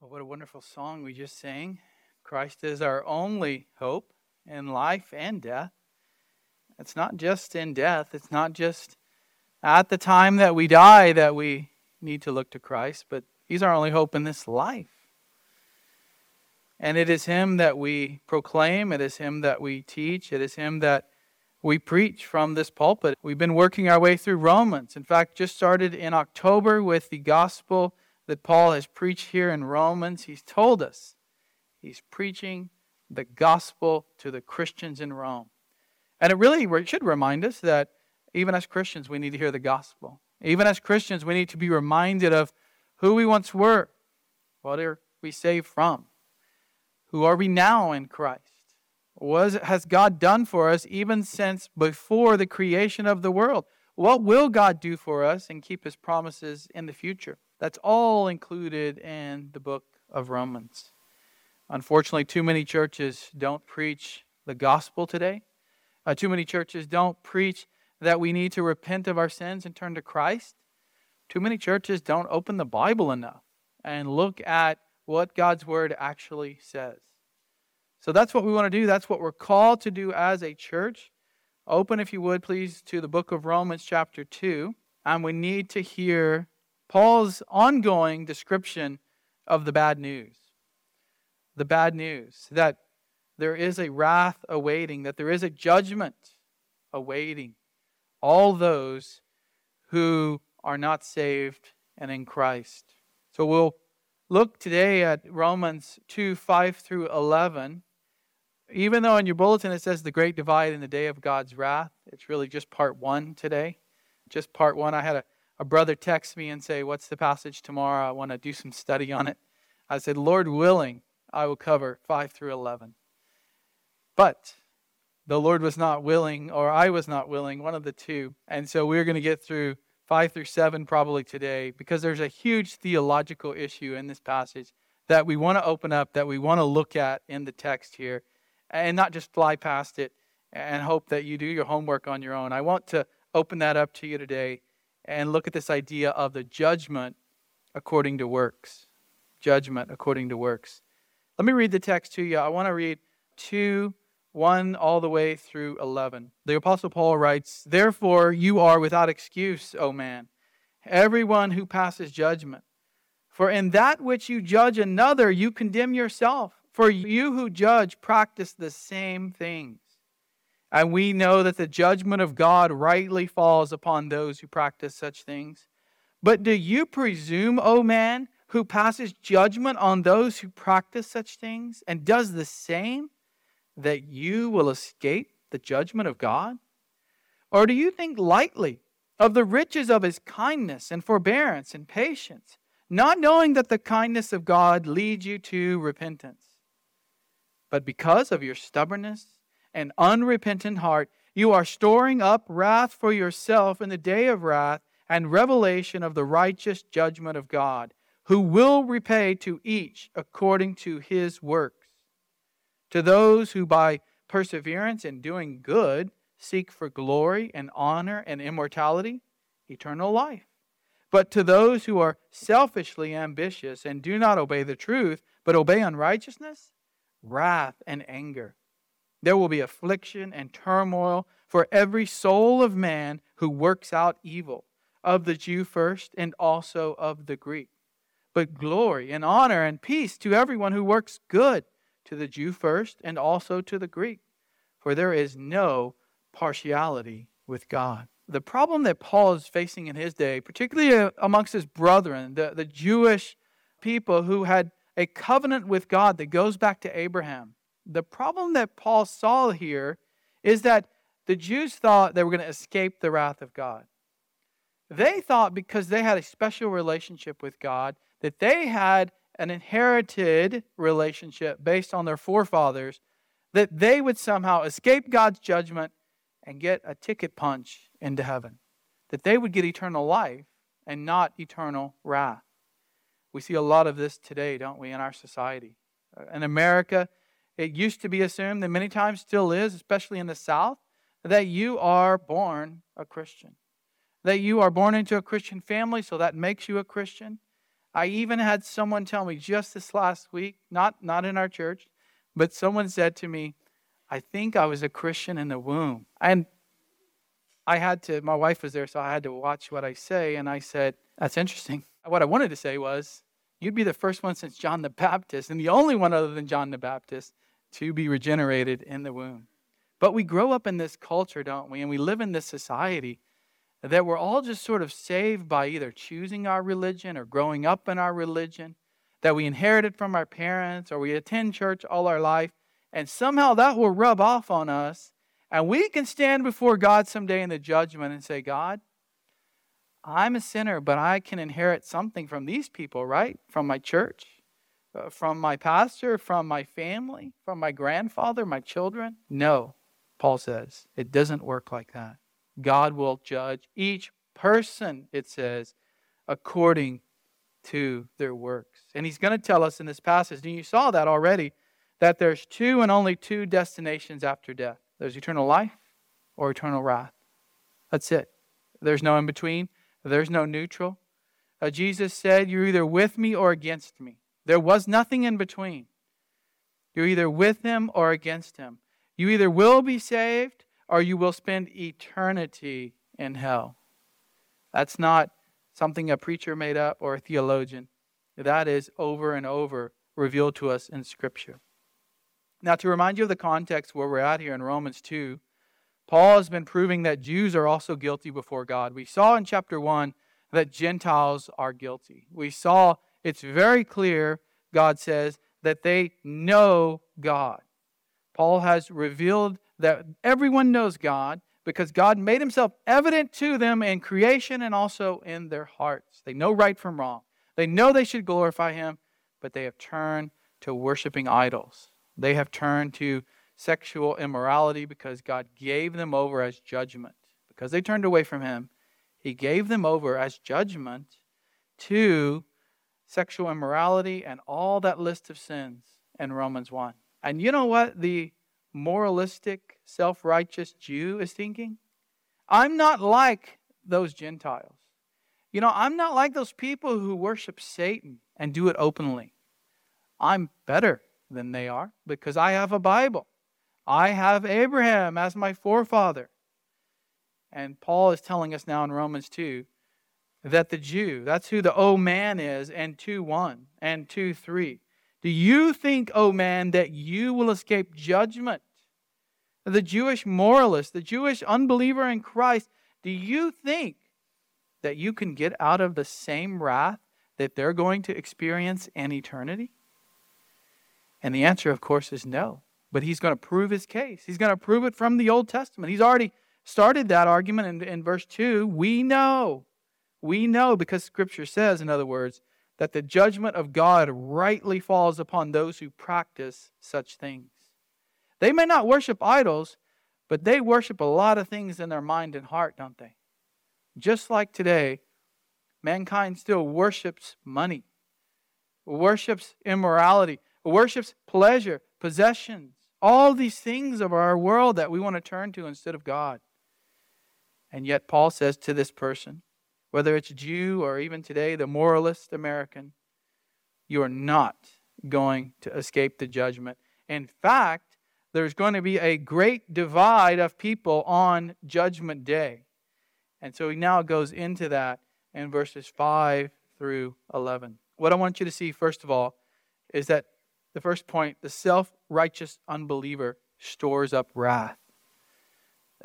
Well, what a wonderful song we just sang. Christ is our only hope in life and death. It's not just in death, it's not just at the time that we die that we need to look to Christ, but He's our only hope in this life. And it is Him that we proclaim, it is Him that we teach, it is Him that we preach from this pulpit. We've been working our way through Romans. In fact, just started in October with the gospel that Paul has preached here in Romans. He's told us he's preaching the gospel to the Christians in Rome. And it really should remind us that even as Christians, we need to hear the gospel. Even as Christians, we need to be reminded of who we once were, what are we saved from, who are we now in Christ. What has God done for us even since before the creation of the world? What will God do for us and keep his promises in the future? That's all included in the book of Romans. Unfortunately, too many churches don't preach the gospel today. Uh, too many churches don't preach that we need to repent of our sins and turn to Christ. Too many churches don't open the Bible enough and look at what God's word actually says. So that's what we want to do. That's what we're called to do as a church. Open, if you would, please, to the book of Romans, chapter 2. And we need to hear Paul's ongoing description of the bad news. The bad news that there is a wrath awaiting, that there is a judgment awaiting all those who are not saved and in Christ. So we'll look today at Romans 2 5 through 11. Even though in your bulletin it says the great divide in the day of God's wrath, it's really just part one today. Just part one. I had a a brother texts me and say, "What's the passage tomorrow? I want to do some study on it." I said, "Lord willing, I will cover 5 through 11." But the Lord was not willing or I was not willing, one of the two. And so we're going to get through 5 through 7 probably today because there's a huge theological issue in this passage that we want to open up, that we want to look at in the text here, and not just fly past it and hope that you do your homework on your own. I want to open that up to you today and look at this idea of the judgment according to works. Judgment according to works. Let me read the text to you. I want to read 2 1 all the way through 11. The Apostle Paul writes, Therefore you are without excuse, O man, everyone who passes judgment. For in that which you judge another, you condemn yourself. For you who judge practice the same things. And we know that the judgment of God rightly falls upon those who practice such things. But do you presume, O man, who passes judgment on those who practice such things and does the same, that you will escape the judgment of God? Or do you think lightly of the riches of his kindness and forbearance and patience, not knowing that the kindness of God leads you to repentance? But because of your stubbornness, and unrepentant heart, you are storing up wrath for yourself in the day of wrath and revelation of the righteous judgment of God, who will repay to each according to his works. To those who by perseverance in doing good seek for glory and honor and immortality, eternal life. But to those who are selfishly ambitious and do not obey the truth, but obey unrighteousness, wrath and anger there will be affliction and turmoil for every soul of man who works out evil, of the Jew first and also of the Greek. But glory and honor and peace to everyone who works good, to the Jew first and also to the Greek. For there is no partiality with God. The problem that Paul is facing in his day, particularly uh, amongst his brethren, the, the Jewish people who had a covenant with God that goes back to Abraham, the problem that Paul saw here is that the Jews thought they were going to escape the wrath of God. They thought because they had a special relationship with God, that they had an inherited relationship based on their forefathers, that they would somehow escape God's judgment and get a ticket punch into heaven. That they would get eternal life and not eternal wrath. We see a lot of this today, don't we, in our society. Uh, in America, it used to be assumed, and many times still is, especially in the South, that you are born a Christian. That you are born into a Christian family, so that makes you a Christian. I even had someone tell me just this last week, not, not in our church, but someone said to me, I think I was a Christian in the womb. And I had to, my wife was there, so I had to watch what I say. And I said, That's interesting. What I wanted to say was, You'd be the first one since John the Baptist, and the only one other than John the Baptist, to be regenerated in the womb. But we grow up in this culture, don't we? And we live in this society that we're all just sort of saved by either choosing our religion or growing up in our religion, that we inherited from our parents or we attend church all our life, and somehow that will rub off on us. And we can stand before God someday in the judgment and say, God, I'm a sinner, but I can inherit something from these people, right? From my church, from my pastor, from my family, from my grandfather, my children. No, Paul says, it doesn't work like that. God will judge each person, it says, according to their works. And he's going to tell us in this passage, and you saw that already, that there's two and only two destinations after death there's eternal life or eternal wrath. That's it. There's no in between, there's no neutral. Uh, Jesus said, You're either with me or against me. There was nothing in between. You're either with him or against him. You either will be saved or you will spend eternity in hell. That's not something a preacher made up or a theologian. That is over and over revealed to us in Scripture. Now, to remind you of the context where we're at here in Romans 2, Paul has been proving that Jews are also guilty before God. We saw in chapter 1 that Gentiles are guilty. We saw it's very clear, God says, that they know God. Paul has revealed that everyone knows God because God made himself evident to them in creation and also in their hearts. They know right from wrong. They know they should glorify him, but they have turned to worshiping idols. They have turned to sexual immorality because God gave them over as judgment. Because they turned away from him, he gave them over as judgment to sexual immorality and all that list of sins in Romans 1. And you know what the moralistic, self righteous Jew is thinking? I'm not like those Gentiles. You know, I'm not like those people who worship Satan and do it openly. I'm better than they are because I have a Bible. I have Abraham as my forefather. And Paul is telling us now in Romans 2 that the Jew, that's who the O man is, and 2 1 and 2 3. Do you think, O man, that you will escape judgment? The Jewish moralist, the Jewish unbeliever in Christ, do you think that you can get out of the same wrath that they're going to experience in eternity? And the answer, of course, is no. But he's going to prove his case. He's going to prove it from the Old Testament. He's already started that argument in, in verse 2. We know. We know because Scripture says, in other words, that the judgment of God rightly falls upon those who practice such things. They may not worship idols, but they worship a lot of things in their mind and heart, don't they? Just like today, mankind still worships money, worships immorality, worships pleasure, possessions, all these things of our world that we want to turn to instead of God. And yet, Paul says to this person, whether it's Jew or even today, the moralist American, you are not going to escape the judgment. In fact, there's going to be a great divide of people on Judgment Day. And so he now goes into that in verses 5 through 11. What I want you to see, first of all, is that the first point the self righteous unbeliever stores up wrath.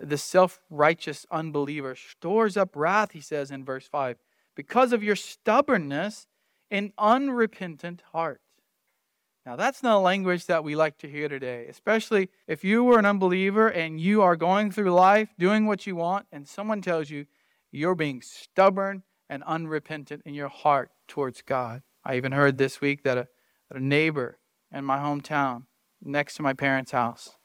The self righteous unbeliever stores up wrath, he says in verse 5, because of your stubbornness and unrepentant heart. Now, that's not a language that we like to hear today, especially if you were an unbeliever and you are going through life doing what you want, and someone tells you you're being stubborn and unrepentant in your heart towards God. I even heard this week that a, that a neighbor in my hometown next to my parents' house,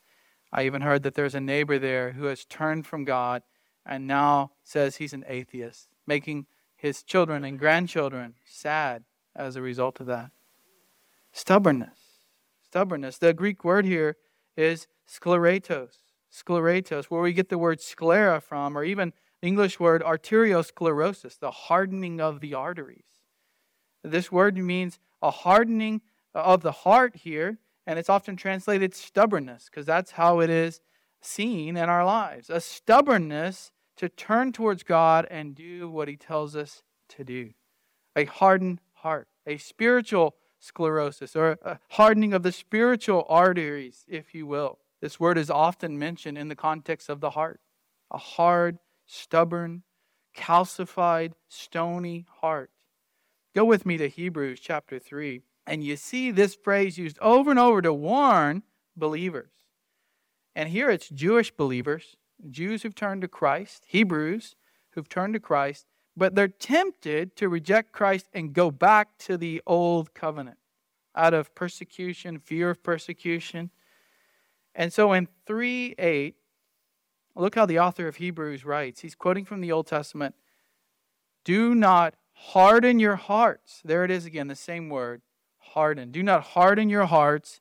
I even heard that there's a neighbor there who has turned from God and now says he's an atheist, making his children and grandchildren sad as a result of that. Stubbornness. Stubbornness. The Greek word here is scleretos. Scleretos, where we get the word sclera from, or even the English word arteriosclerosis, the hardening of the arteries. This word means a hardening of the heart here, and it's often translated stubbornness because that's how it is seen in our lives. A stubbornness to turn towards God and do what He tells us to do. A hardened heart, a spiritual sclerosis, or a hardening of the spiritual arteries, if you will. This word is often mentioned in the context of the heart. A hard, stubborn, calcified, stony heart. Go with me to Hebrews chapter 3, and you see this phrase used over and over to warn believers. And here it's Jewish believers, Jews who've turned to Christ, Hebrews who've turned to Christ, but they're tempted to reject Christ and go back to the old covenant out of persecution, fear of persecution. And so in 3 8, look how the author of Hebrews writes. He's quoting from the Old Testament Do not harden your hearts. There it is again, the same word, harden. Do not harden your hearts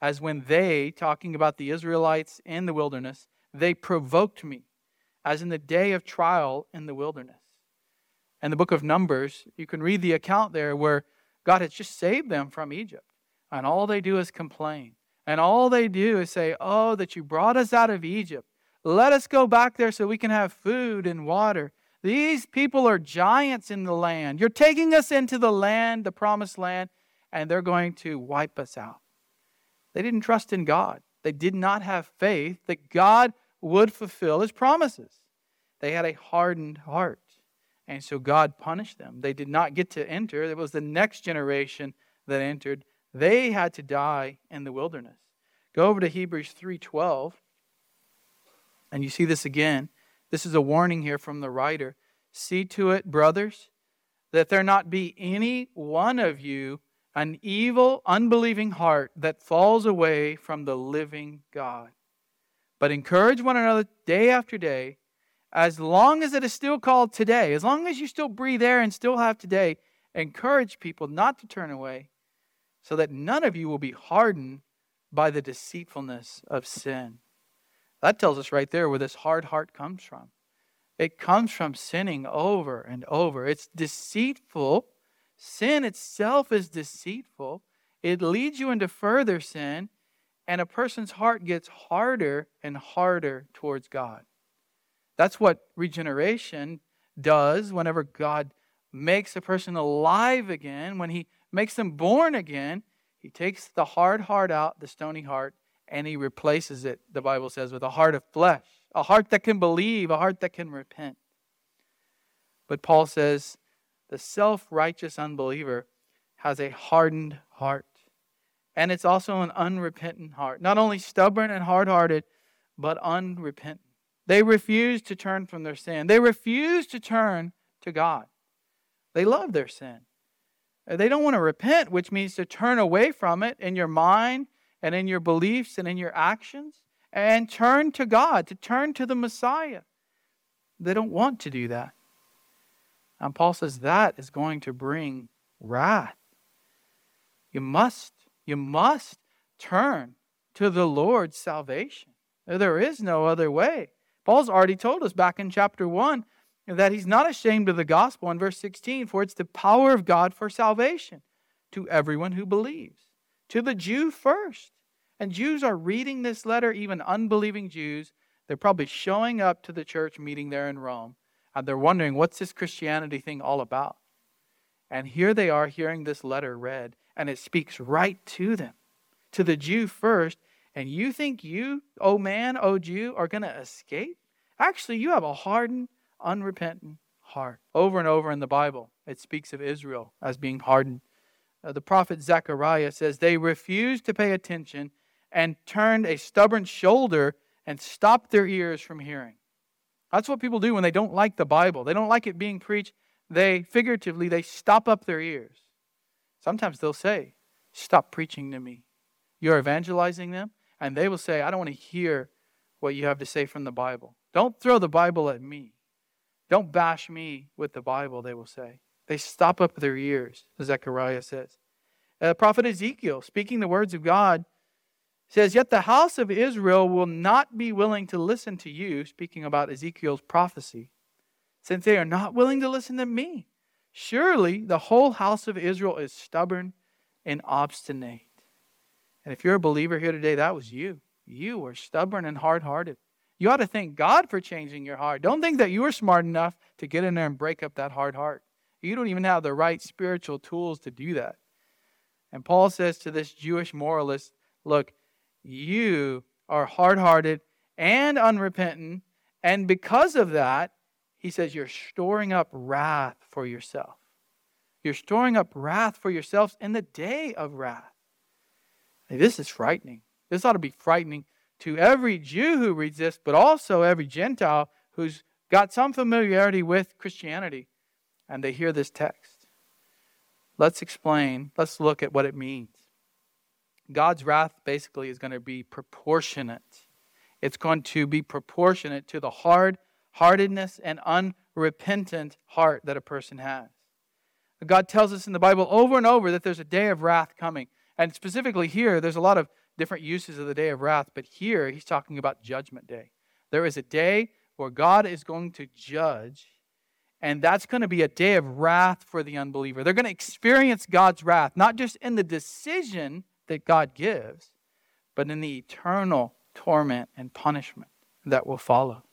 as when they, talking about the Israelites in the wilderness, they provoked me, as in the day of trial in the wilderness. And the book of Numbers, you can read the account there where God has just saved them from Egypt. And all they do is complain. And all they do is say, Oh, that you brought us out of Egypt. Let us go back there so we can have food and water. These people are giants in the land. You're taking us into the land, the promised land, and they're going to wipe us out. They didn't trust in God. They did not have faith that God would fulfill his promises. They had a hardened heart. And so God punished them. They did not get to enter. It was the next generation that entered. They had to die in the wilderness. Go over to Hebrews 3:12 and you see this again. This is a warning here from the writer. See to it, brothers, that there not be any one of you an evil, unbelieving heart that falls away from the living God. But encourage one another day after day as long as it is still called today, as long as you still breathe air and still have today, encourage people not to turn away so that none of you will be hardened by the deceitfulness of sin. That tells us right there where this hard heart comes from. It comes from sinning over and over. It's deceitful. Sin itself is deceitful. It leads you into further sin, and a person's heart gets harder and harder towards God. That's what regeneration does whenever God makes a person alive again, when He makes them born again. He takes the hard heart out, the stony heart, and He replaces it, the Bible says, with a heart of flesh, a heart that can believe, a heart that can repent. But Paul says the self righteous unbeliever has a hardened heart. And it's also an unrepentant heart. Not only stubborn and hard hearted, but unrepentant. They refuse to turn from their sin. They refuse to turn to God. They love their sin. They don't want to repent, which means to turn away from it in your mind and in your beliefs and in your actions and turn to God, to turn to the Messiah. They don't want to do that. And Paul says that is going to bring wrath. You must, you must turn to the Lord's salvation. There is no other way. Paul's already told us back in chapter 1 that he's not ashamed of the gospel in verse 16, for it's the power of God for salvation to everyone who believes, to the Jew first. And Jews are reading this letter, even unbelieving Jews. They're probably showing up to the church meeting there in Rome, and they're wondering, what's this Christianity thing all about? And here they are hearing this letter read, and it speaks right to them, to the Jew first, and you think you, oh man, oh Jew, are going to escape? Actually, you have a hardened, unrepentant heart. Over and over in the Bible, it speaks of Israel as being hardened. Uh, the prophet Zechariah says, They refused to pay attention and turned a stubborn shoulder and stopped their ears from hearing. That's what people do when they don't like the Bible. They don't like it being preached. They, figuratively, they stop up their ears. Sometimes they'll say, Stop preaching to me. You're evangelizing them and they will say, I don't want to hear what you have to say from the Bible. Don't throw the Bible at me. Don't bash me with the Bible, they will say. They stop up their ears, Zechariah says. Uh, prophet Ezekiel, speaking the words of God, says, Yet the house of Israel will not be willing to listen to you, speaking about Ezekiel's prophecy, since they are not willing to listen to me. Surely the whole house of Israel is stubborn and obstinate. And if you're a believer here today, that was you. You were stubborn and hard hearted. You ought to thank God for changing your heart. Don't think that you are smart enough to get in there and break up that hard heart. You don't even have the right spiritual tools to do that. And Paul says to this Jewish moralist, Look, you are hard hearted and unrepentant. And because of that, he says, You're storing up wrath for yourself. You're storing up wrath for yourselves in the day of wrath. Hey, this is frightening. This ought to be frightening to every Jew who reads this, but also every Gentile who's got some familiarity with Christianity and they hear this text. Let's explain, let's look at what it means. God's wrath basically is going to be proportionate. It's going to be proportionate to the hard heartedness and unrepentant heart that a person has. God tells us in the Bible over and over that there's a day of wrath coming. And specifically here, there's a lot of different uses of the day of wrath, but here he's talking about judgment day. There is a day where God is going to judge, and that's going to be a day of wrath for the unbeliever. They're going to experience God's wrath, not just in the decision that God gives, but in the eternal torment and punishment that will follow.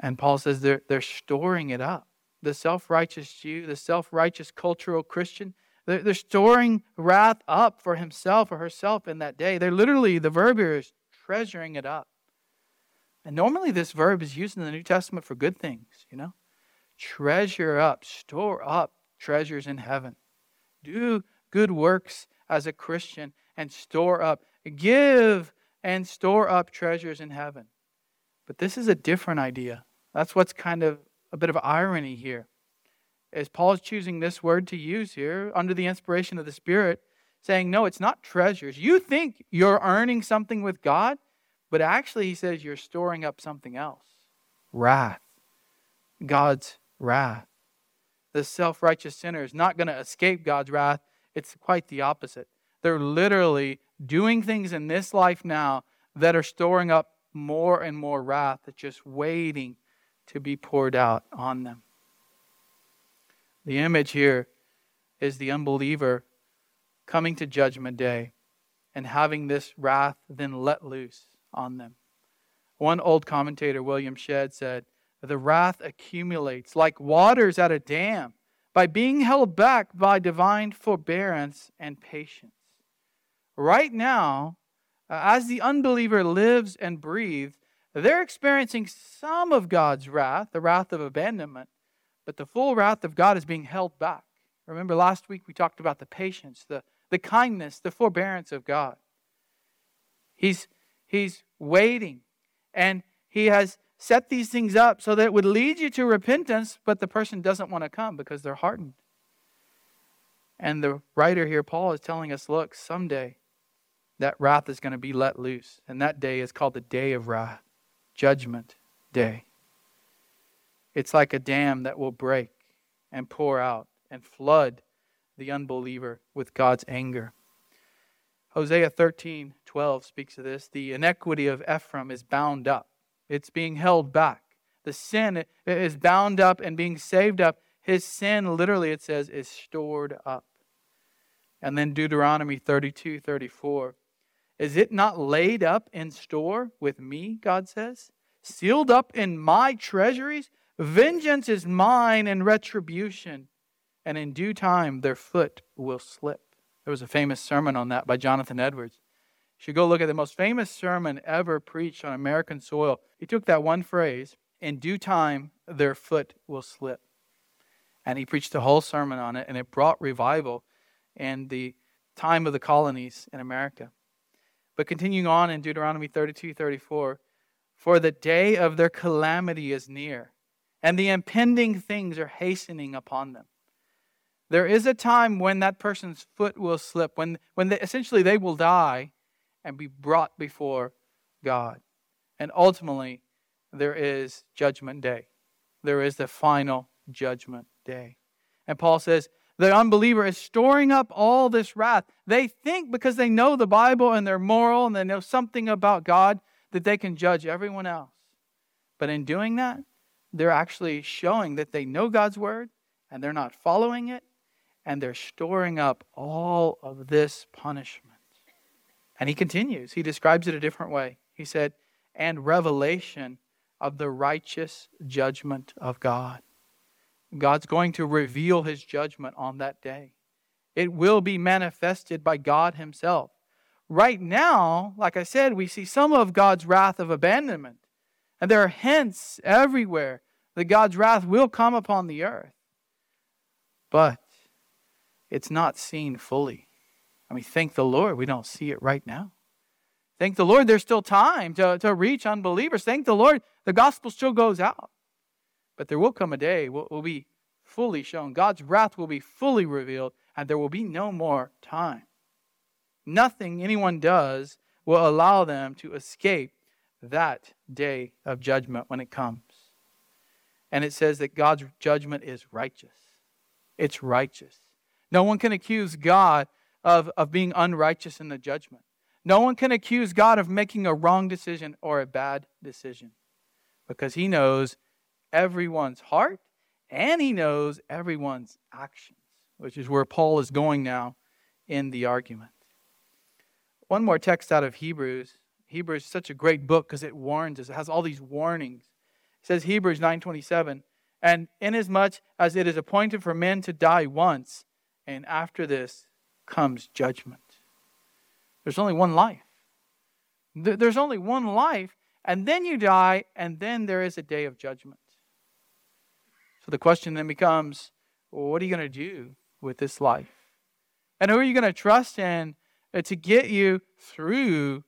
And Paul says they're, they're storing it up. The self righteous Jew, the self righteous cultural Christian, they're, they're storing wrath up for himself or herself in that day. They're literally, the verb here is treasuring it up. And normally this verb is used in the New Testament for good things, you know? Treasure up, store up treasures in heaven. Do good works as a Christian and store up. Give and store up treasures in heaven. But this is a different idea. That's what's kind of a bit of irony here as Paul's choosing this word to use here under the inspiration of the Spirit, saying, No, it's not treasures. You think you're earning something with God, but actually, he says you're storing up something else wrath. God's wrath. The self righteous sinner is not going to escape God's wrath. It's quite the opposite. They're literally doing things in this life now that are storing up more and more wrath that's just waiting to be poured out on them. The image here is the unbeliever coming to judgment day and having this wrath then let loose on them. One old commentator, William Shedd, said, The wrath accumulates like waters at a dam by being held back by divine forbearance and patience. Right now, uh, as the unbeliever lives and breathes, they're experiencing some of God's wrath, the wrath of abandonment, but the full wrath of God is being held back. Remember last week we talked about the patience, the, the kindness, the forbearance of God. He's, he's waiting and he has set these things up so that it would lead you to repentance, but the person doesn't want to come because they're hardened. And the writer here, Paul, is telling us look, someday that wrath is going to be let loose. And that day is called the day of wrath, judgment day. It's like a dam that will break and pour out and flood the unbeliever with God's anger. Hosea 13, 12 speaks of this. The iniquity of Ephraim is bound up, it's being held back. The sin is bound up and being saved up. His sin, literally, it says, is stored up. And then Deuteronomy 32, 34. Is it not laid up in store with me, God says? Sealed up in my treasuries? Vengeance is mine and retribution, and in due time their foot will slip. There was a famous sermon on that by Jonathan Edwards. Should go look at the most famous sermon ever preached on American soil. He took that one phrase, in due time their foot will slip. And he preached a whole sermon on it, and it brought revival in the time of the colonies in America. But continuing on in Deuteronomy 32 34, for the day of their calamity is near and the impending things are hastening upon them. There is a time when that person's foot will slip, when, when they, essentially they will die and be brought before God. And ultimately, there is judgment day. There is the final judgment day. And Paul says, the unbeliever is storing up all this wrath. They think because they know the Bible and they're moral and they know something about God that they can judge everyone else. But in doing that, they're actually showing that they know God's word and they're not following it, and they're storing up all of this punishment. And he continues, he describes it a different way. He said, and revelation of the righteous judgment of God. God's going to reveal his judgment on that day. It will be manifested by God himself. Right now, like I said, we see some of God's wrath of abandonment. And there are hints everywhere that God's wrath will come upon the earth. But it's not seen fully. I mean, thank the Lord we don't see it right now. Thank the Lord there's still time to, to reach unbelievers. Thank the Lord the gospel still goes out. But there will come a day will, will be fully shown. God's wrath will be fully revealed, and there will be no more time. Nothing anyone does will allow them to escape that day of judgment when it comes. And it says that God's judgment is righteous. It's righteous. No one can accuse God of, of being unrighteous in the judgment. No one can accuse God of making a wrong decision or a bad decision because he knows everyone's heart and he knows everyone's actions, which is where Paul is going now in the argument. One more text out of Hebrews. Hebrews is such a great book because it warns us. It has all these warnings. It says Hebrews 9:27, and inasmuch as it is appointed for men to die once, and after this comes judgment. There's only one life. There's only one life, and then you die, and then there is a day of judgment. So the question then becomes well, what are you going to do with this life? And who are you going to trust in uh, to get you through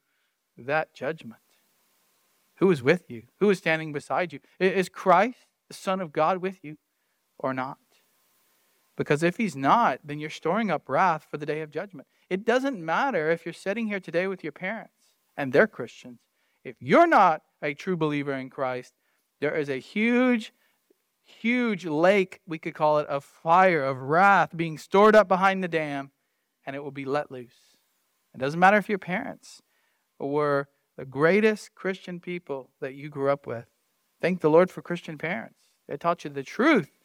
that judgment? Who is with you? Who is standing beside you? Is Christ, the Son of God, with you or not? Because if he's not, then you're storing up wrath for the day of judgment. It doesn't matter if you're sitting here today with your parents and they're Christians. If you're not a true believer in Christ, there is a huge, huge lake, we could call it, of fire, of wrath being stored up behind the dam, and it will be let loose. It doesn't matter if your parents were the greatest Christian people that you grew up with. Thank the Lord for Christian parents. They taught you the truth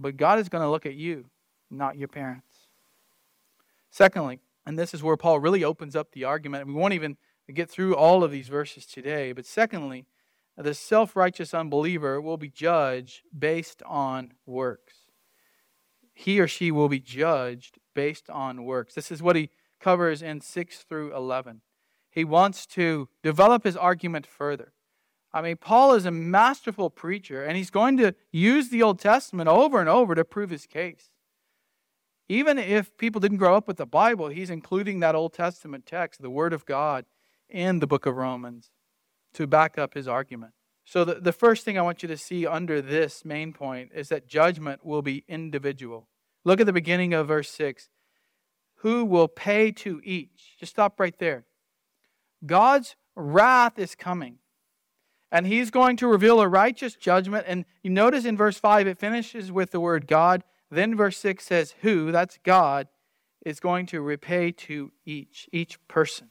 but God is going to look at you, not your parents. Secondly, and this is where Paul really opens up the argument, we won't even get through all of these verses today, but secondly, the self righteous unbeliever will be judged based on works. He or she will be judged based on works. This is what he covers in 6 through 11. He wants to develop his argument further. I mean, Paul is a masterful preacher, and he's going to use the Old Testament over and over to prove his case. Even if people didn't grow up with the Bible, he's including that Old Testament text, the Word of God, in the book of Romans to back up his argument. So, the, the first thing I want you to see under this main point is that judgment will be individual. Look at the beginning of verse 6. Who will pay to each? Just stop right there. God's wrath is coming and he's going to reveal a righteous judgment. And you notice in verse 5, it finishes with the word God. Then verse 6 says, Who, that's God, is going to repay to each, each person.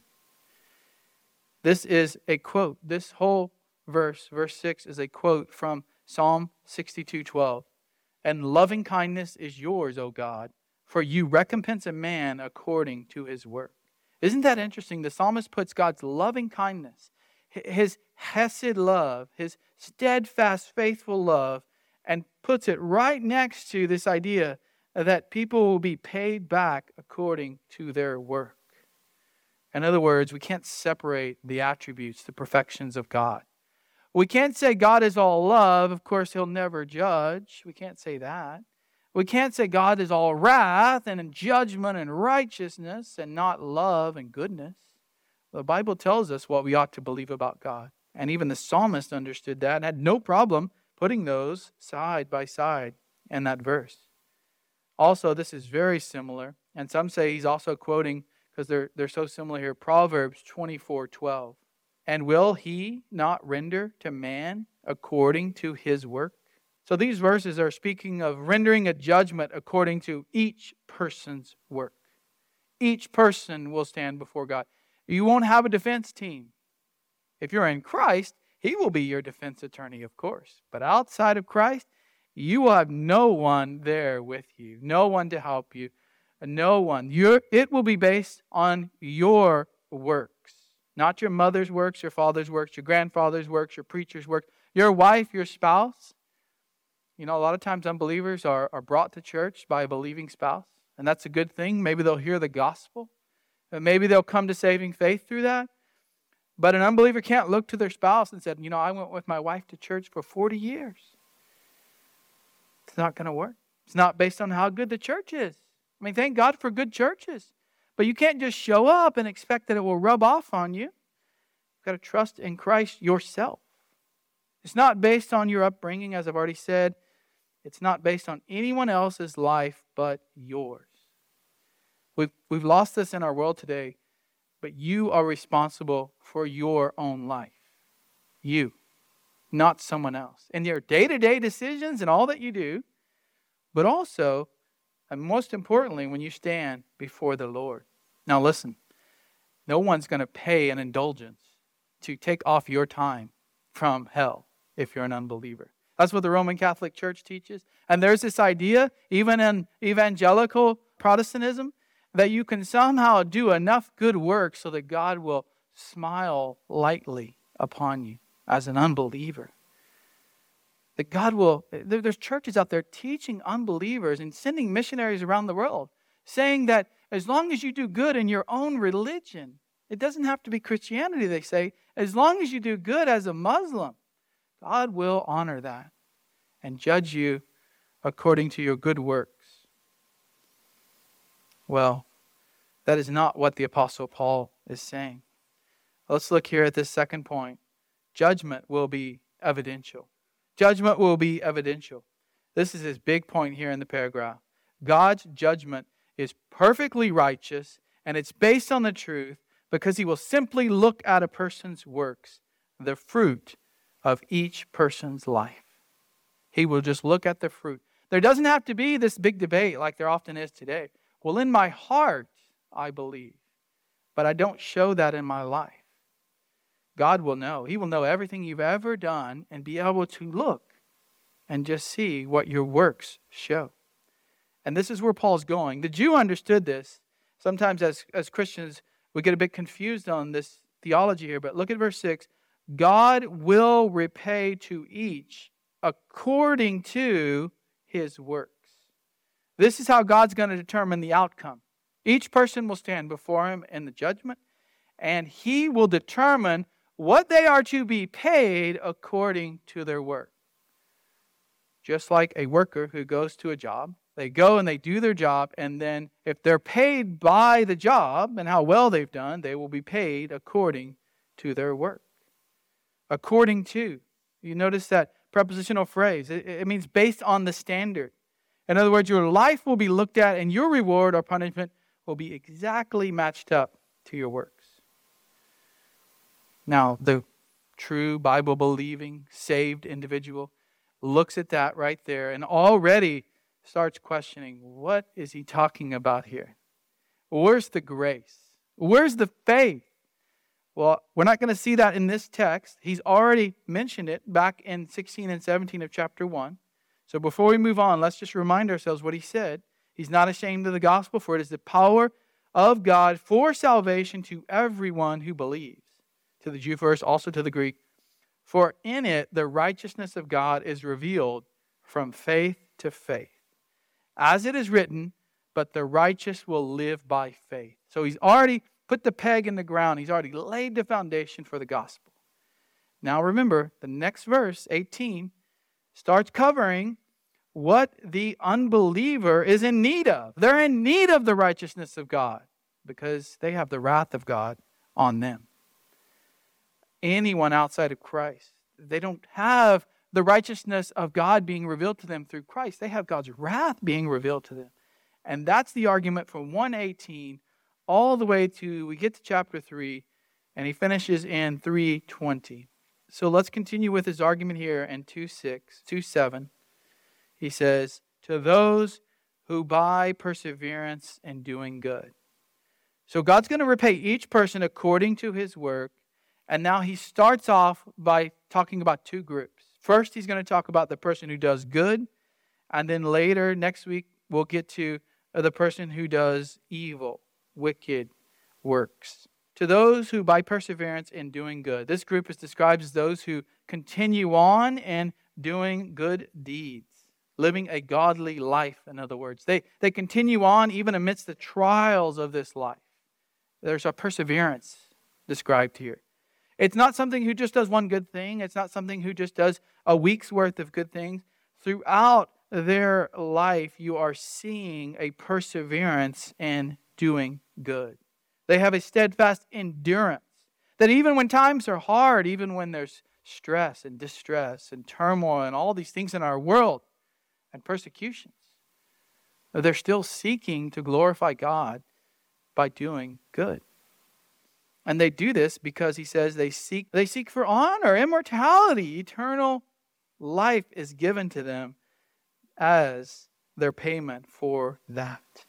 This is a quote. This whole verse, verse 6, is a quote from Psalm 62 12. And loving kindness is yours, O God, for you recompense a man according to his work. Isn't that interesting? The psalmist puts God's loving kindness his hesed love, his steadfast, faithful love, and puts it right next to this idea that people will be paid back according to their work. In other words, we can't separate the attributes, the perfections of God. We can't say God is all love. Of course, He'll never judge. We can't say that. We can't say God is all wrath and judgment and righteousness and not love and goodness. The Bible tells us what we ought to believe about God. And even the psalmist understood that and had no problem putting those side by side in that verse. Also, this is very similar, and some say he's also quoting because they're, they're so similar here Proverbs 24 12. And will he not render to man according to his work? So these verses are speaking of rendering a judgment according to each person's work. Each person will stand before God. You won't have a defense team. If you're in Christ, He will be your defense attorney, of course. But outside of Christ, you will have no one there with you, no one to help you, no one. Your, it will be based on your works, not your mother's works, your father's works, your grandfather's works, your preacher's work, your wife, your spouse. You know, a lot of times unbelievers are, are brought to church by a believing spouse, and that's a good thing. Maybe they'll hear the gospel, maybe they'll come to saving faith through that. But an unbeliever can't look to their spouse and say, You know, I went with my wife to church for 40 years. It's not going to work. It's not based on how good the church is. I mean, thank God for good churches. But you can't just show up and expect that it will rub off on you. You've got to trust in Christ yourself. It's not based on your upbringing, as I've already said. It's not based on anyone else's life but yours. We've, we've lost this in our world today, but you are responsible for your own life. You not someone else. In your day to day decisions and all that you do, but also, and most importantly, when you stand before the Lord. Now, listen, no one's going to pay an indulgence to take off your time from hell if you're an unbeliever. That's what the Roman Catholic Church teaches. And there's this idea, even in evangelical Protestantism, that you can somehow do enough good work so that God will smile lightly upon you as an unbeliever. That God will, there's churches out there teaching unbelievers and sending missionaries around the world, saying that as long as you do good in your own religion, it doesn't have to be Christianity, they say, as long as you do good as a Muslim, God will honor that and judge you according to your good works. Well, that is not what the Apostle Paul is saying. Let's look here at this second point judgment will be evidential. Judgment will be evidential. This is his big point here in the paragraph. God's judgment is perfectly righteous and it's based on the truth because he will simply look at a person's works, the fruit of each person's life. He will just look at the fruit. There doesn't have to be this big debate like there often is today. Well, in my heart, I believe, but I don't show that in my life. God will know. He will know everything you've ever done and be able to look and just see what your works show. And this is where Paul's going. The Jew understood this. Sometimes, as, as Christians, we get a bit confused on this theology here, but look at verse 6 God will repay to each according to his works. This is how God's going to determine the outcome. Each person will stand before him in the judgment, and he will determine what they are to be paid according to their work. Just like a worker who goes to a job, they go and they do their job, and then if they're paid by the job and how well they've done, they will be paid according to their work. According to. You notice that prepositional phrase. It, it means based on the standard. In other words, your life will be looked at, and your reward or punishment will be exactly matched up to your works. Now, the true Bible believing, saved individual looks at that right there and already starts questioning what is he talking about here? Where's the grace? Where's the faith? Well, we're not going to see that in this text. He's already mentioned it back in 16 and 17 of chapter 1. So before we move on, let's just remind ourselves what he said. He's not ashamed of the gospel, for it is the power of God for salvation to everyone who believes to the Jew first, also to the Greek. For in it the righteousness of God is revealed from faith to faith. As it is written, but the righteous will live by faith. So he's already put the peg in the ground, he's already laid the foundation for the gospel. Now remember, the next verse, 18, starts covering what the unbeliever is in need of. They're in need of the righteousness of God because they have the wrath of God on them anyone outside of Christ. They don't have the righteousness of God being revealed to them through Christ. They have God's wrath being revealed to them. And that's the argument from 118 all the way to we get to chapter 3 and he finishes in 320. So let's continue with his argument here in 2 6, 2 7. He says, To those who by perseverance and doing good. So God's going to repay each person according to his work and now he starts off by talking about two groups. First, he's going to talk about the person who does good, And then later, next week, we'll get to the person who does evil, wicked works. To those who, by perseverance in doing good, this group is described as those who continue on in doing good deeds, living a godly life, in other words. They, they continue on even amidst the trials of this life. There's a perseverance described here. It's not something who just does one good thing. It's not something who just does a week's worth of good things. Throughout their life, you are seeing a perseverance in doing good. They have a steadfast endurance that even when times are hard, even when there's stress and distress and turmoil and all these things in our world and persecutions, they're still seeking to glorify God by doing good. And they do this because he says they seek they seek for honor, immortality, eternal life is given to them as their payment for that.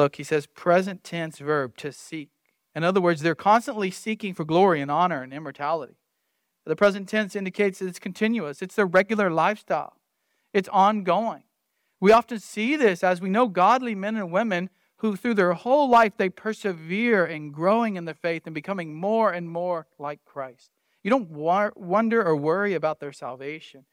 Look, he says present tense verb to seek. In other words, they're constantly seeking for glory and honor and immortality. The present tense indicates that it's continuous, it's their regular lifestyle, it's ongoing. We often see this as we know godly men and women who, through their whole life, they persevere in growing in the faith and becoming more and more like Christ. You don't wonder or worry about their salvation.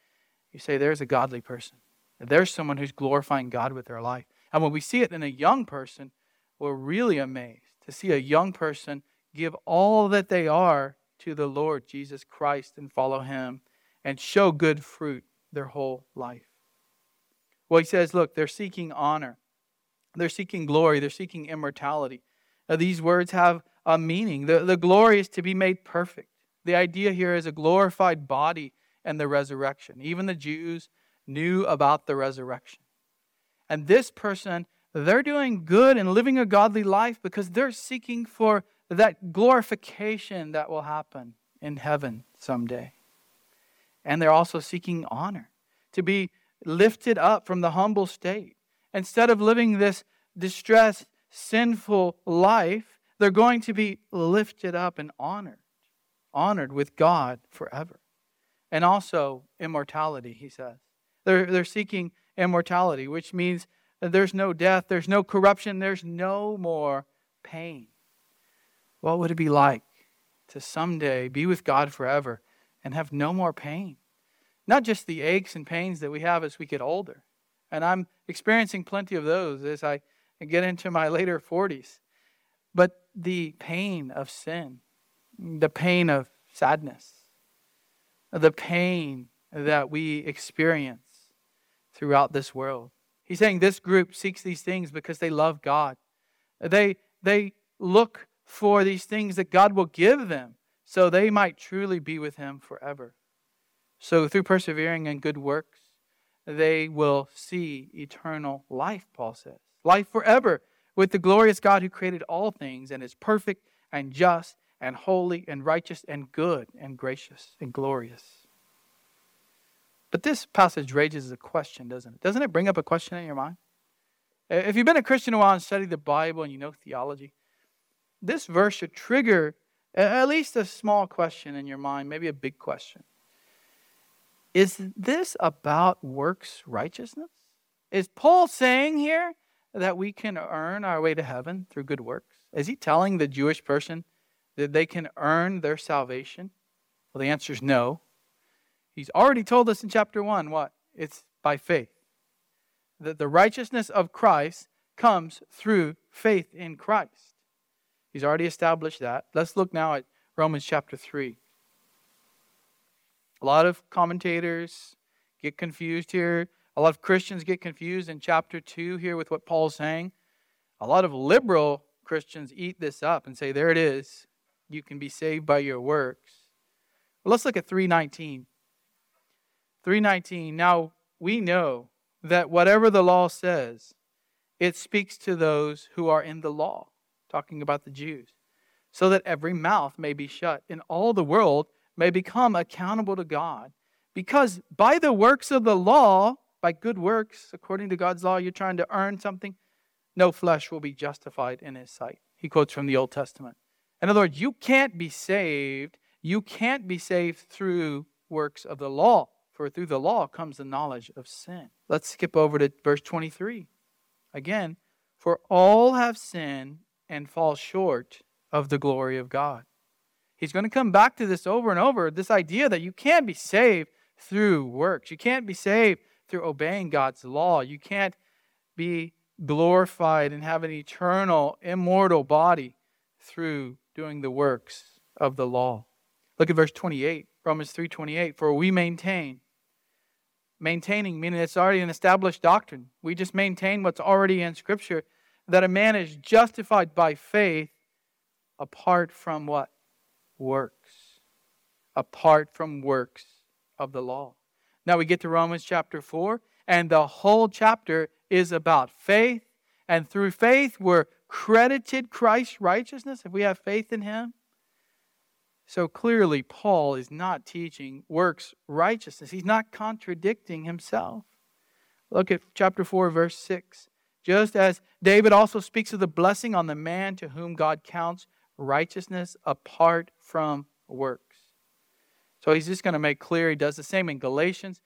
You say, There's a godly person. There's someone who's glorifying God with their life. And when we see it in a young person, we're really amazed to see a young person give all that they are to the Lord Jesus Christ and follow him and show good fruit their whole life. Well, he says, look, they're seeking honor, they're seeking glory, they're seeking immortality. Now, these words have a meaning. The, the glory is to be made perfect. The idea here is a glorified body and the resurrection. Even the Jews knew about the resurrection. And this person, they're doing good and living a godly life because they're seeking for that glorification that will happen in heaven someday. And they're also seeking honor, to be lifted up from the humble state. Instead of living this distressed, sinful life, they're going to be lifted up and honored, honored with God forever. And also immortality, he says. They're, they're seeking immortality, which means that there's no death, there's no corruption, there's no more pain. What would it be like to someday be with God forever and have no more pain? Not just the aches and pains that we have as we get older. And I'm experiencing plenty of those as I get into my later 40s. But the pain of sin, the pain of sadness, the pain that we experience throughout this world. He's saying this group seeks these things because they love God. They, they look for these things that God will give them so they might truly be with Him forever. So, through persevering in good works, they will see eternal life, Paul says. Life forever with the glorious God who created all things and is perfect and just and holy and righteous and good and gracious and glorious. But this passage raises a question, doesn't it? Doesn't it bring up a question in your mind? If you've been a Christian a while and studied the Bible and you know theology, this verse should trigger at least a small question in your mind, maybe a big question. Is this about works righteousness? Is Paul saying here that we can earn our way to heaven through good works? Is he telling the Jewish person that they can earn their salvation? Well, the answer is no. He's already told us in chapter 1 what? It's by faith. That the righteousness of Christ comes through faith in Christ. He's already established that. Let's look now at Romans chapter 3. A lot of commentators get confused here. A lot of Christians get confused in chapter 2 here with what Paul's saying. A lot of liberal Christians eat this up and say, there it is. You can be saved by your works. Well, let's look at 319. 319 Now we know that whatever the law says, it speaks to those who are in the law, talking about the Jews, so that every mouth may be shut and all the world may become accountable to God. Because by the works of the law, by good works, according to God's law, you're trying to earn something, no flesh will be justified in his sight. He quotes from the Old Testament. In other words, you can't be saved. You can't be saved through works of the law For through the law comes the knowledge of sin. Let's skip over to verse 23. Again, for all have sinned and fall short of the glory of God. He's going to come back to this over and over this idea that you can't be saved through works. You can't be saved through obeying God's law. You can't be glorified and have an eternal, immortal body through doing the works of the law. Look at verse 28, Romans 3:28, for we maintain maintaining meaning it's already an established doctrine. We just maintain what's already in scripture that a man is justified by faith apart from what? Works. Apart from works of the law. Now we get to Romans chapter 4, and the whole chapter is about faith. And through faith, we're credited Christ's righteousness if we have faith in Him. So clearly, Paul is not teaching works righteousness. He's not contradicting himself. Look at chapter 4, verse 6. Just as David also speaks of the blessing on the man to whom God counts righteousness apart from works. So he's just going to make clear, he does the same in Galatians.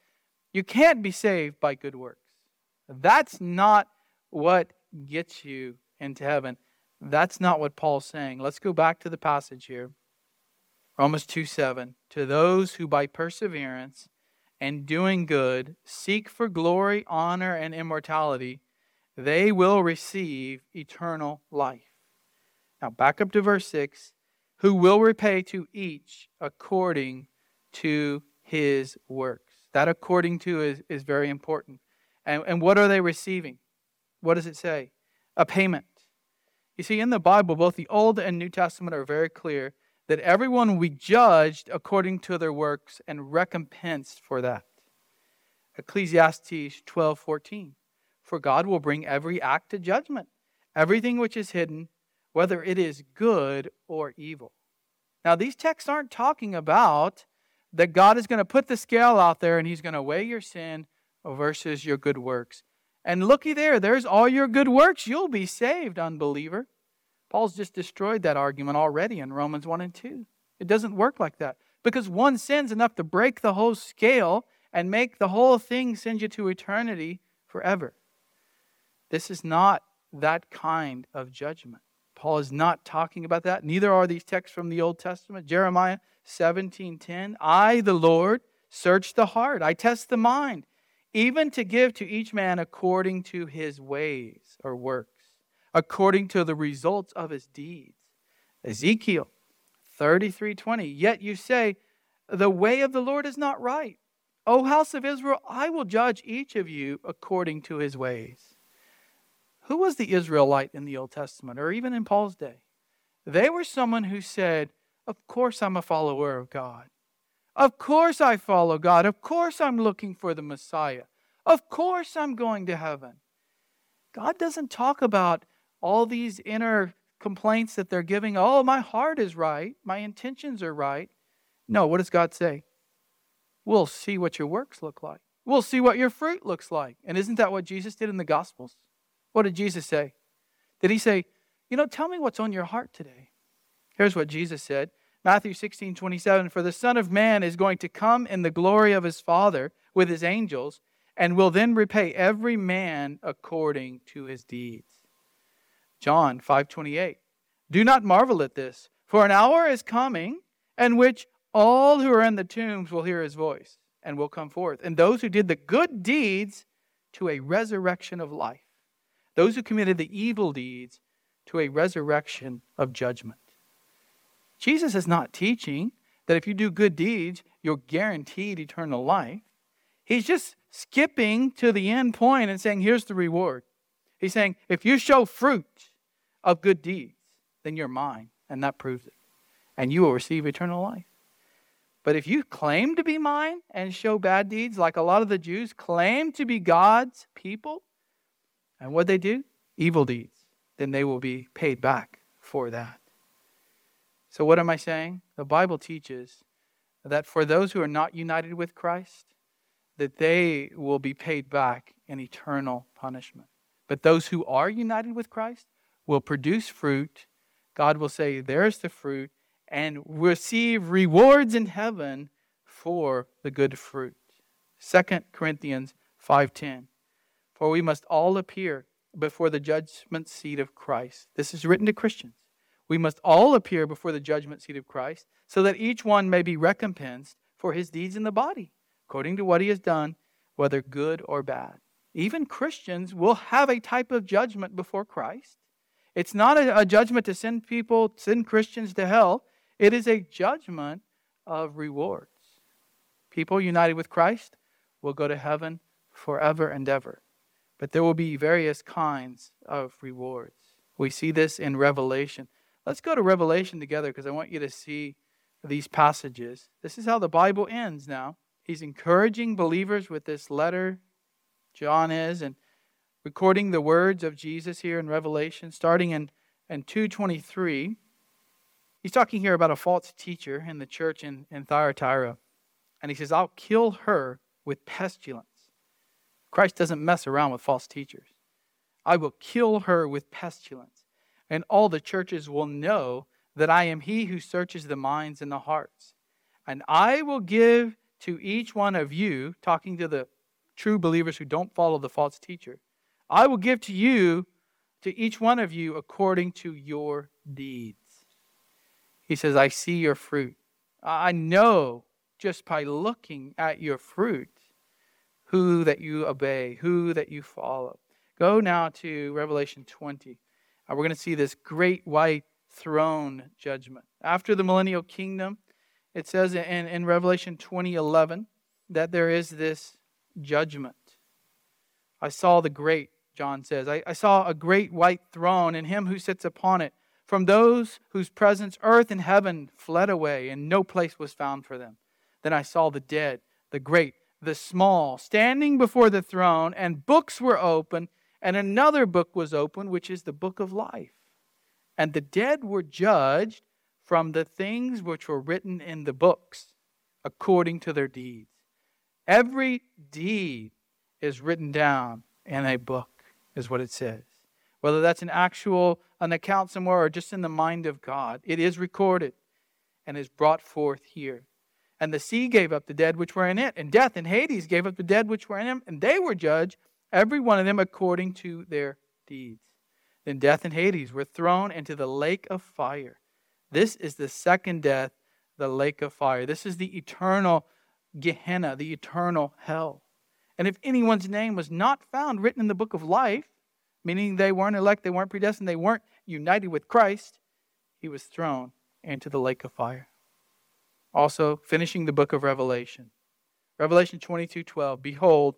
You can't be saved by good works. That's not what gets you into heaven. That's not what Paul's saying. Let's go back to the passage here. Romans 2 7. To those who by perseverance and doing good seek for glory, honor, and immortality, they will receive eternal life. Now, back up to verse 6 who will repay to each according to his works. That according to is, is very important. And, and what are they receiving? What does it say? A payment. You see, in the Bible, both the Old and New Testament are very clear that everyone will be judged according to their works and recompensed for that. Ecclesiastes 12:14 For God will bring every act to judgment, everything which is hidden, whether it is good or evil. Now these texts aren't talking about that God is going to put the scale out there and he's going to weigh your sin versus your good works. And looky there, there's all your good works. You'll be saved, unbeliever. Paul's just destroyed that argument already in Romans 1 and 2. It doesn't work like that. Because one sin's enough to break the whole scale and make the whole thing send you to eternity forever. This is not that kind of judgment. Paul is not talking about that. Neither are these texts from the Old Testament. Jeremiah 17:10, I the Lord search the heart, I test the mind, even to give to each man according to his ways or works, according to the results of his deeds. Ezekiel 33:20, yet you say, the way of the Lord is not right. O house of Israel, I will judge each of you according to his ways. Who was the Israelite in the Old Testament or even in Paul's day? They were someone who said, Of course I'm a follower of God. Of course I follow God. Of course I'm looking for the Messiah. Of course I'm going to heaven. God doesn't talk about all these inner complaints that they're giving. Oh, my heart is right. My intentions are right. No, what does God say? We'll see what your works look like. We'll see what your fruit looks like. And isn't that what Jesus did in the Gospels? What did Jesus say? Did he say, You know, tell me what's on your heart today? Here's what Jesus said Matthew 16, 27 For the Son of Man is going to come in the glory of his Father with his angels, and will then repay every man according to his deeds. John 5:28. Do not marvel at this, for an hour is coming in which all who are in the tombs will hear his voice and will come forth, and those who did the good deeds to a resurrection of life those who committed the evil deeds to a resurrection of judgment. Jesus is not teaching that if you do good deeds, you're guaranteed eternal life. He's just skipping to the end point and saying, here's the reward. He's saying, if you show fruit of good deeds, then you're mine, and that proves it. And you will receive eternal life. But if you claim to be mine and show bad deeds, like a lot of the Jews claim to be God's people, and what they do? Evil deeds. Then they will be paid back for that. So, what am I saying? The Bible teaches that for those who are not united with Christ, that they will be paid back in eternal punishment. But those who are united with Christ will produce fruit. God will say, There's the fruit, and receive rewards in heaven for the good fruit. 2 Corinthians 5:10. For we must all appear before the judgment seat of Christ. This is written to Christians. We must all appear before the judgment seat of Christ, so that each one may be recompensed for his deeds in the body, according to what he has done, whether good or bad. Even Christians will have a type of judgment before Christ. It's not a, a judgment to send people, send Christians to hell. It is a judgment of rewards. People united with Christ will go to heaven forever and ever. But there will be various kinds of rewards. We see this in Revelation. Let's go to Revelation together because I want you to see these passages. This is how the Bible ends now. He's encouraging believers with this letter, John is, and recording the words of Jesus here in Revelation, starting in, in 223. He's talking here about a false teacher in the church in, in Thyatira. And he says, I'll kill her with pestilence. Christ doesn't mess around with false teachers. I will kill her with pestilence, and all the churches will know that I am he who searches the minds and the hearts. And I will give to each one of you, talking to the true believers who don't follow the false teacher, I will give to you, to each one of you, according to your deeds. He says, I see your fruit. I know just by looking at your fruit who that you obey, who that you follow. Go now to Revelation 20. Uh, we're going to see this great white throne judgment. After the millennial kingdom, it says in, in Revelation 20:11 that there is this judgment. I saw the great, John says, I, I saw a great white throne and him who sits upon it. From those whose presence earth and heaven fled away, and no place was found for them. Then I saw the dead, the great, the small, standing before the throne, and books were open, and another book was opened, which is the book of life. And the dead were judged from the things which were written in the books, according to their deeds. Every deed is written down in a book, is what it says. Whether that's an actual an account somewhere or just in the mind of God, it is recorded and is brought forth here. And the sea gave up the dead which were in it, and death and Hades gave up the dead which were in him, and they were judged, every one of them according to their deeds. Then death and Hades were thrown into the lake of fire. This is the second death, the lake of fire. This is the eternal Gehenna, the eternal hell. And if anyone's name was not found written in the book of life, meaning they weren't elect, they weren't predestined, they weren't united with Christ, he was thrown into the lake of fire. Also, finishing the book of Revelation. Revelation 22 12. Behold,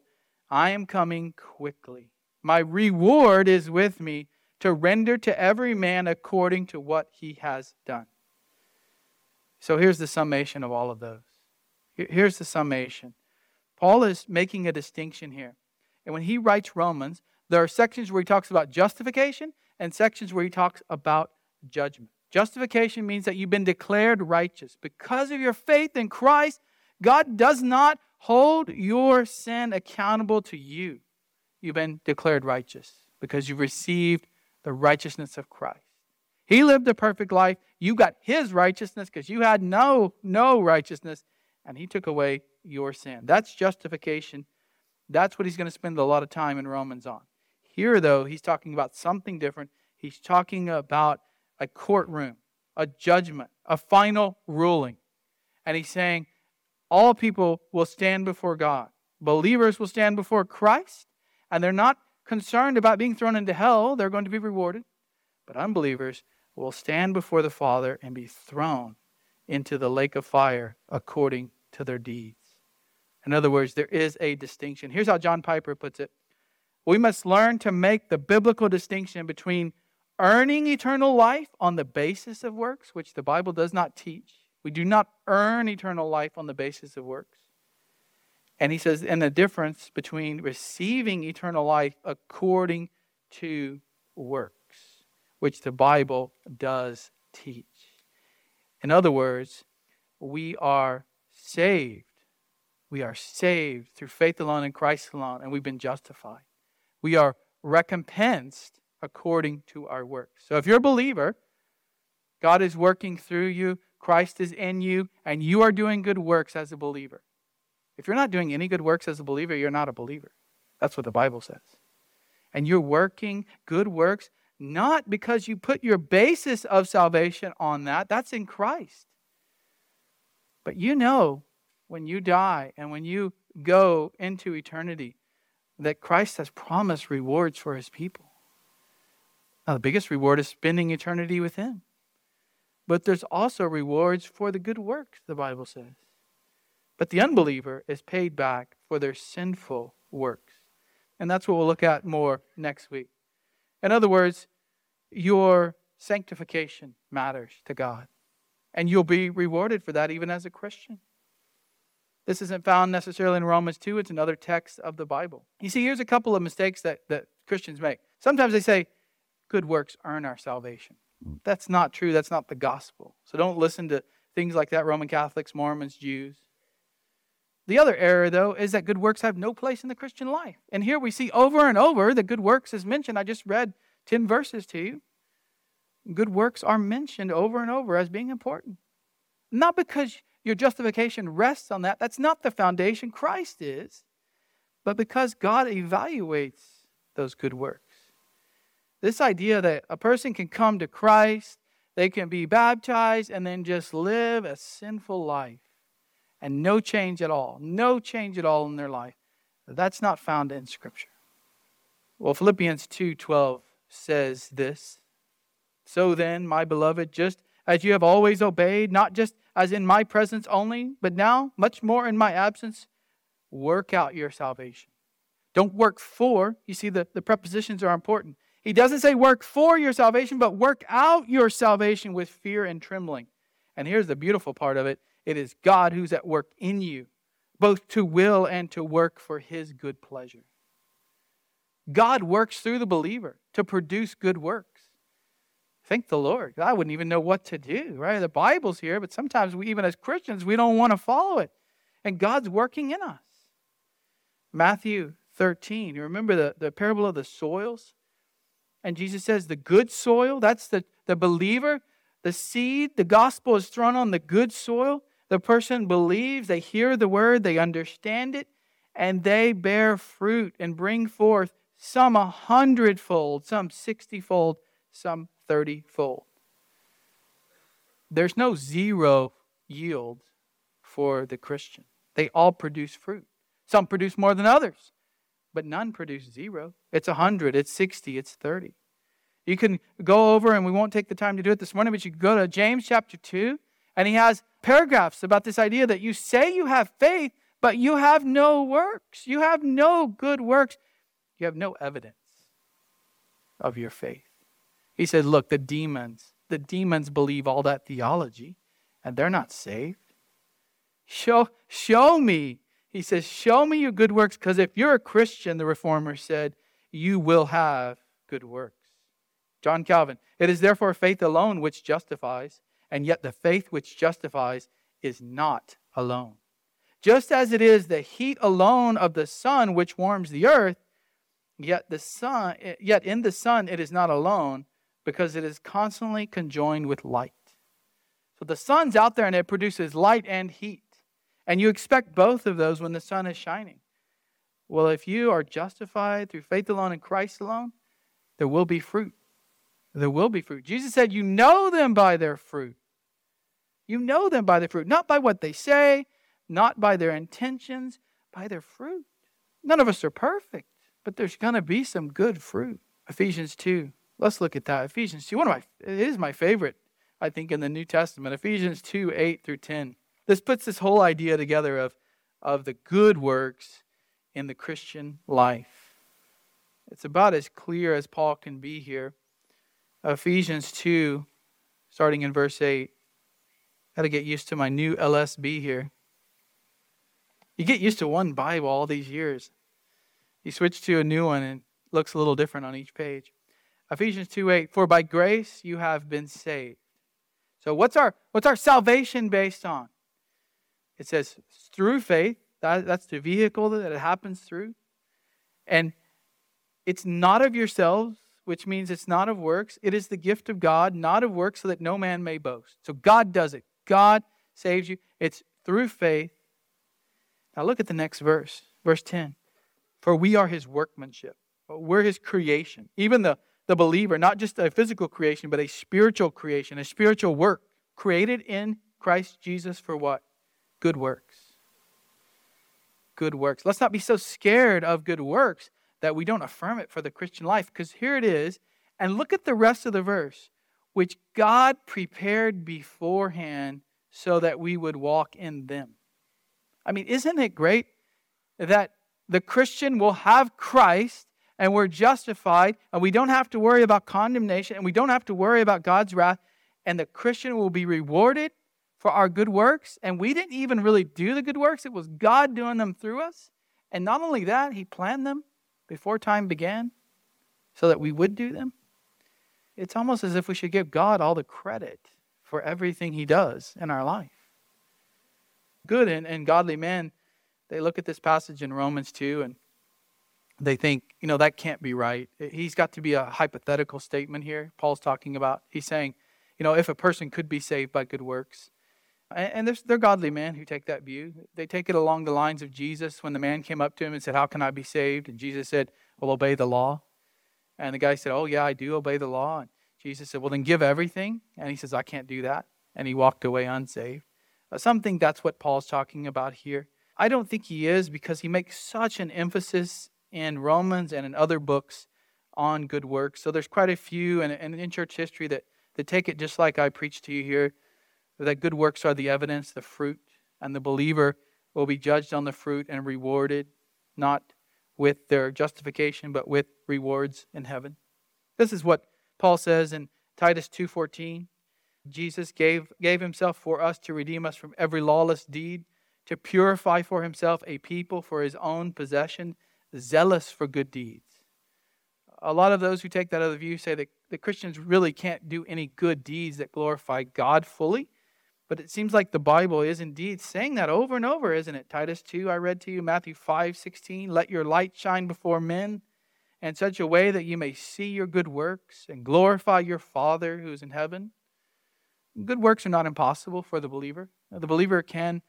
I am coming quickly. My reward is with me to render to every man according to what he has done. So here's the summation of all of those. Here's the summation. Paul is making a distinction here. And when he writes Romans, there are sections where he talks about justification and sections where he talks about judgment. Justification means that you've been declared righteous. Because of your faith in Christ, God does not hold your sin accountable to you. You've been declared righteous because you've received the righteousness of Christ. He lived a perfect life. You got his righteousness because you had no no righteousness and he took away your sin. That's justification. That's what he's going to spend a lot of time in Romans on. Here though, he's talking about something different. He's talking about a courtroom, a judgment, a final ruling. And he's saying all people will stand before God. Believers will stand before Christ, and they're not concerned about being thrown into hell. They're going to be rewarded. But unbelievers will stand before the Father and be thrown into the lake of fire according to their deeds. In other words, there is a distinction. Here's how John Piper puts it We must learn to make the biblical distinction between earning eternal life on the basis of works, which the Bible does not teach. We do not earn eternal life on the basis of works. And he says, and the difference between receiving eternal life according to works, which the Bible does teach. In other words, we are saved. We are saved through faith alone in Christ alone, and we've been justified. We are recompensed according to our works. So if you're a believer, God is working through you, Christ is in you, and you are doing good works as a believer. If you're not doing any good works as a believer, you're not a believer. That's what the Bible says. And you're working good works not because you put your basis of salvation on that, that's in Christ. But you know when you die and when you go into eternity that Christ has promised rewards for his people. Now, the biggest reward is spending eternity with him. But there's also rewards for the good works, the Bible says. But the unbeliever is paid back for their sinful works. And that's what we'll look at more next week. In other words, your sanctification matters to God. And you'll be rewarded for that even as a Christian. This isn't found necessarily in Romans 2, it's another text of the Bible. You see, here's a couple of mistakes that, that Christians make. Sometimes they say, good works earn our salvation. Hmm. That's not true. That's not the gospel. So don't listen to things like that Roman Catholics, Mormons, Jews. The other error, though, is that good works have no place in the Christian life. And here we see over and over that good works is mentioned. I just read 10 verses to you. Good works are mentioned over and over as being important. Not because your justification rests on that, that's not the foundation. Christ is. But because God evaluates those good works. This idea that a person can come to Christ, they can be baptized, and then just live a sinful life and no change at all, no change at all in their life. That's not found in Scripture. Well, Philippians 2:12 says this. So then, my beloved, just as you have always obeyed, not just as in my presence only, but now, much more in my absence, work out your salvation. Don't work for, you see, the, the prepositions are important. He doesn't say work for your salvation, but work out your salvation with fear and trembling. And here's the beautiful part of it it is God who's at work in you, both to will and to work for his good pleasure. God works through the believer to produce good works. Thank the Lord. I wouldn't even know what to do, right? The Bible's here, but sometimes we, even as Christians, we don't want to follow it. And God's working in us. Matthew 13, you remember the, the parable of the soils? And Jesus says, the good soil, that's the, the believer. The seed, the gospel is thrown on the good soil. The person believes, they hear the word, they understand it, and they bear fruit and bring forth some a hundredfold, some sixtyfold, some thirtyfold. There's no zero yield for the Christian. They all produce fruit. Some produce more than others, but none produce zero. It's a hundred, it's sixty, it's thirty. You can go over, and we won't take the time to do it this morning, but you can go to James chapter 2, and he has paragraphs about this idea that you say you have faith, but you have no works. You have no good works. You have no evidence of your faith. He said, Look, the demons, the demons believe all that theology, and they're not saved. Show, show me. He says, Show me your good works, because if you're a Christian, the reformer said, you will have good works. John Calvin, it is therefore faith alone which justifies and yet the faith which justifies is not alone. Just as it is the heat alone of the sun which warms the earth, yet the sun yet in the sun it is not alone because it is constantly conjoined with light. So the sun's out there and it produces light and heat. And you expect both of those when the sun is shining. Well, if you are justified through faith alone and Christ alone, there will be fruit. There will be fruit. Jesus said, You know them by their fruit. You know them by their fruit, not by what they say, not by their intentions, by their fruit. None of us are perfect, but there's going to be some good fruit. Ephesians 2. Let's look at that. Ephesians 2. One of my it is my favorite, I think, in the New Testament. Ephesians 2, 8 through 10. This puts this whole idea together of, of the good works in the Christian life. It's about as clear as Paul can be here. Ephesians 2, starting in verse 8. Got to get used to my new LSB here. You get used to one Bible all these years. You switch to a new one and it looks a little different on each page. Ephesians 2 8, for by grace you have been saved. So what's our what's our salvation based on? It says through faith. That, that's the vehicle that it happens through. And it's not of yourselves, which means it's not of works. It is the gift of God, not of works, so that no man may boast. So God does it. God saves you. It's through faith. Now look at the next verse, verse 10. For we are his workmanship. We're his creation. Even the, the believer, not just a physical creation, but a spiritual creation, a spiritual work created in Christ Jesus for what? Good works. Good works. Let's not be so scared of good works that we don't affirm it for the Christian life, because here it is. And look at the rest of the verse, which God prepared beforehand so that we would walk in them. I mean, isn't it great that the Christian will have Christ and we're justified and we don't have to worry about condemnation and we don't have to worry about God's wrath and the Christian will be rewarded for our good works. And we didn't even really do the good works. It was God doing them through us. And not only that he planned them before time began so that we would do them. It's almost as if we should give God all the credit for everything he does in our life. Good and, and godly men, they look at this passage in Romans 2 and they think, you know, that can't be right. He's got to be a hypothetical statement here. Paul's talking about, he's saying, you know, if a person could be saved by good works. And there's, they're godly men who take that view. They take it along the lines of Jesus when the man came up to him and said, How can I be saved? And Jesus said, Well, obey the law. And the guy said, Oh, yeah, I do obey the law. And Jesus said, Well, then give everything. And he says, I can't do that. And he walked away unsaved. Uh, some think that's what Paul's talking about here. I don't think he is because he makes such an emphasis in Romans and in other books on good works. So there's quite a few and, and in church history that, that take it just like I preached to you here that good works are the evidence, the fruit, and the believer will be judged on the fruit and rewarded, not with their justification, but with rewards in heaven. This is what Paul says in Titus 2:14. Jesus gave, gave himself for us to redeem us from every lawless deed, to purify for himself a people for his own possession, zealous for good deeds. A lot of those who take that other view say that the Christians really can't do any good deeds that glorify God fully. But it seems like the Bible is indeed saying that over and over, isn't it? Titus 2, I read to you, Matthew 5 16. Let your light shine before men in such a way that you may see your good works and glorify your Father who is in heaven. Good works are not impossible for the believer. The believer can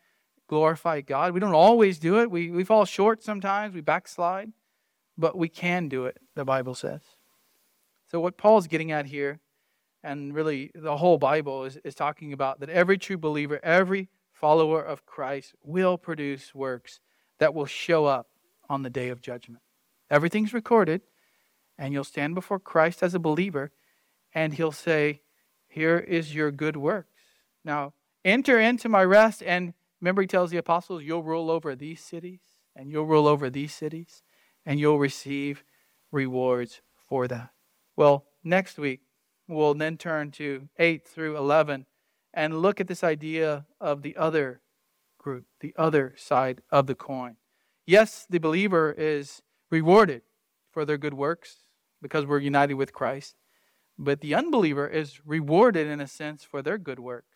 glorify God. We don't always do it. We, we fall short sometimes, we backslide, but we can do it, the Bible says. So, what Paul's getting at here, and really the whole Bible, is, is talking about that every true believer, every follower of Christ will produce works that will show up on the day of judgment. Everything's recorded, and you'll stand before Christ as a believer, and he'll say, here is your good works. Now, enter into my rest. And remember, he tells the apostles, You'll rule over these cities, and you'll rule over these cities, and you'll receive rewards for that. Well, next week, we'll then turn to 8 through 11 and look at this idea of the other group, the other side of the coin. Yes, the believer is rewarded for their good works because we're united with Christ. But the unbeliever is rewarded in a sense for their good works.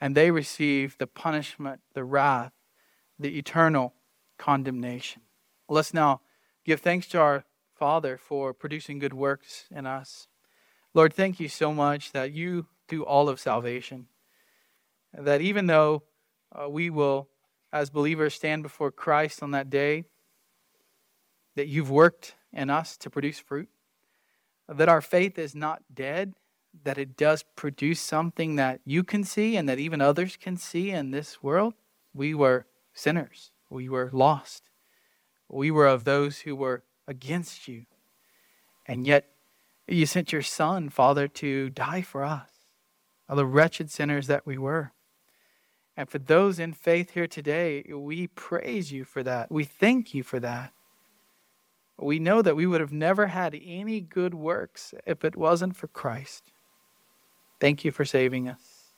And they receive the punishment, the wrath, the eternal condemnation. Let's now give thanks to our Father for producing good works in us. Lord, thank you so much that you do all of salvation. That even though uh, we will, as believers, stand before Christ on that day, that you've worked in us to produce fruit that our faith is not dead, that it does produce something that you can see and that even others can see in this world. We were sinners, we were lost, we were of those who were against you. And yet, you sent your Son, Father, to die for us, the wretched sinners that we were. And for those in faith here today, we praise you for that. We thank you for that we know that we would have never had any good works if it wasn't for Christ. Thank you for saving us.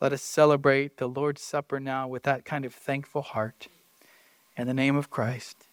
Let us celebrate the Lord's Supper now with that kind of thankful heart. In the name of Christ.